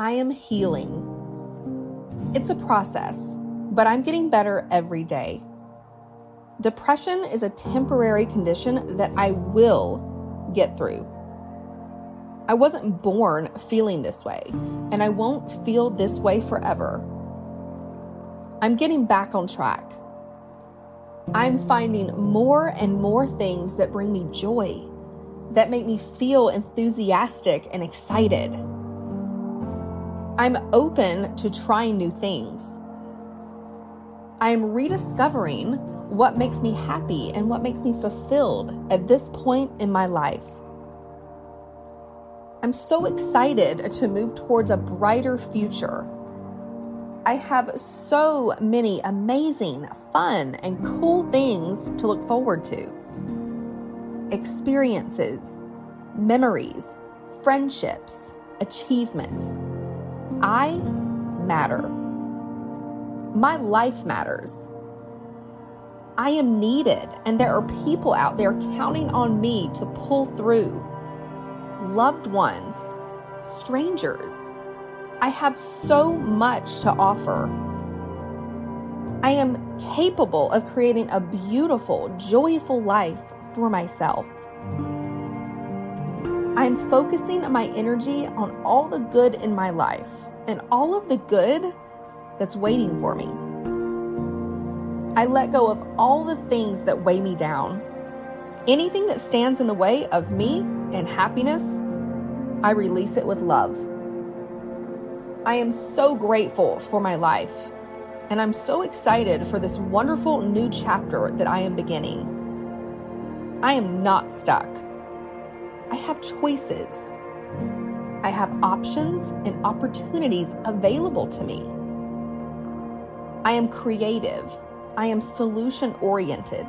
I am healing. It's a process, but I'm getting better every day. Depression is a temporary condition that I will get through. I wasn't born feeling this way, and I won't feel this way forever. I'm getting back on track. I'm finding more and more things that bring me joy, that make me feel enthusiastic and excited. I'm open to trying new things. I am rediscovering what makes me happy and what makes me fulfilled at this point in my life. I'm so excited to move towards a brighter future. I have so many amazing, fun, and cool things to look forward to experiences, memories, friendships, achievements. I matter. My life matters. I am needed, and there are people out there counting on me to pull through loved ones, strangers. I have so much to offer. I am capable of creating a beautiful, joyful life for myself. I'm focusing my energy on all the good in my life and all of the good that's waiting for me. I let go of all the things that weigh me down. Anything that stands in the way of me and happiness, I release it with love. I am so grateful for my life, and I'm so excited for this wonderful new chapter that I am beginning. I am not stuck. I have choices. I have options and opportunities available to me. I am creative. I am solution oriented.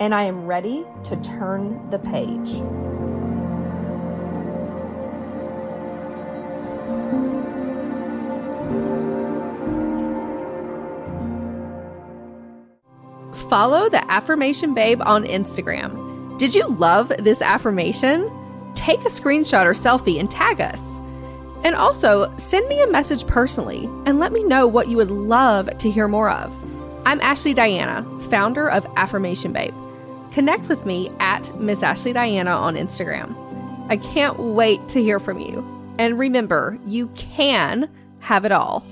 And I am ready to turn the page. Follow the Affirmation Babe on Instagram. Did you love this affirmation? Take a screenshot or selfie and tag us. And also, send me a message personally and let me know what you would love to hear more of. I'm Ashley Diana, founder of Affirmation Babe. Connect with me at Miss Ashley Diana on Instagram. I can't wait to hear from you. And remember, you can have it all.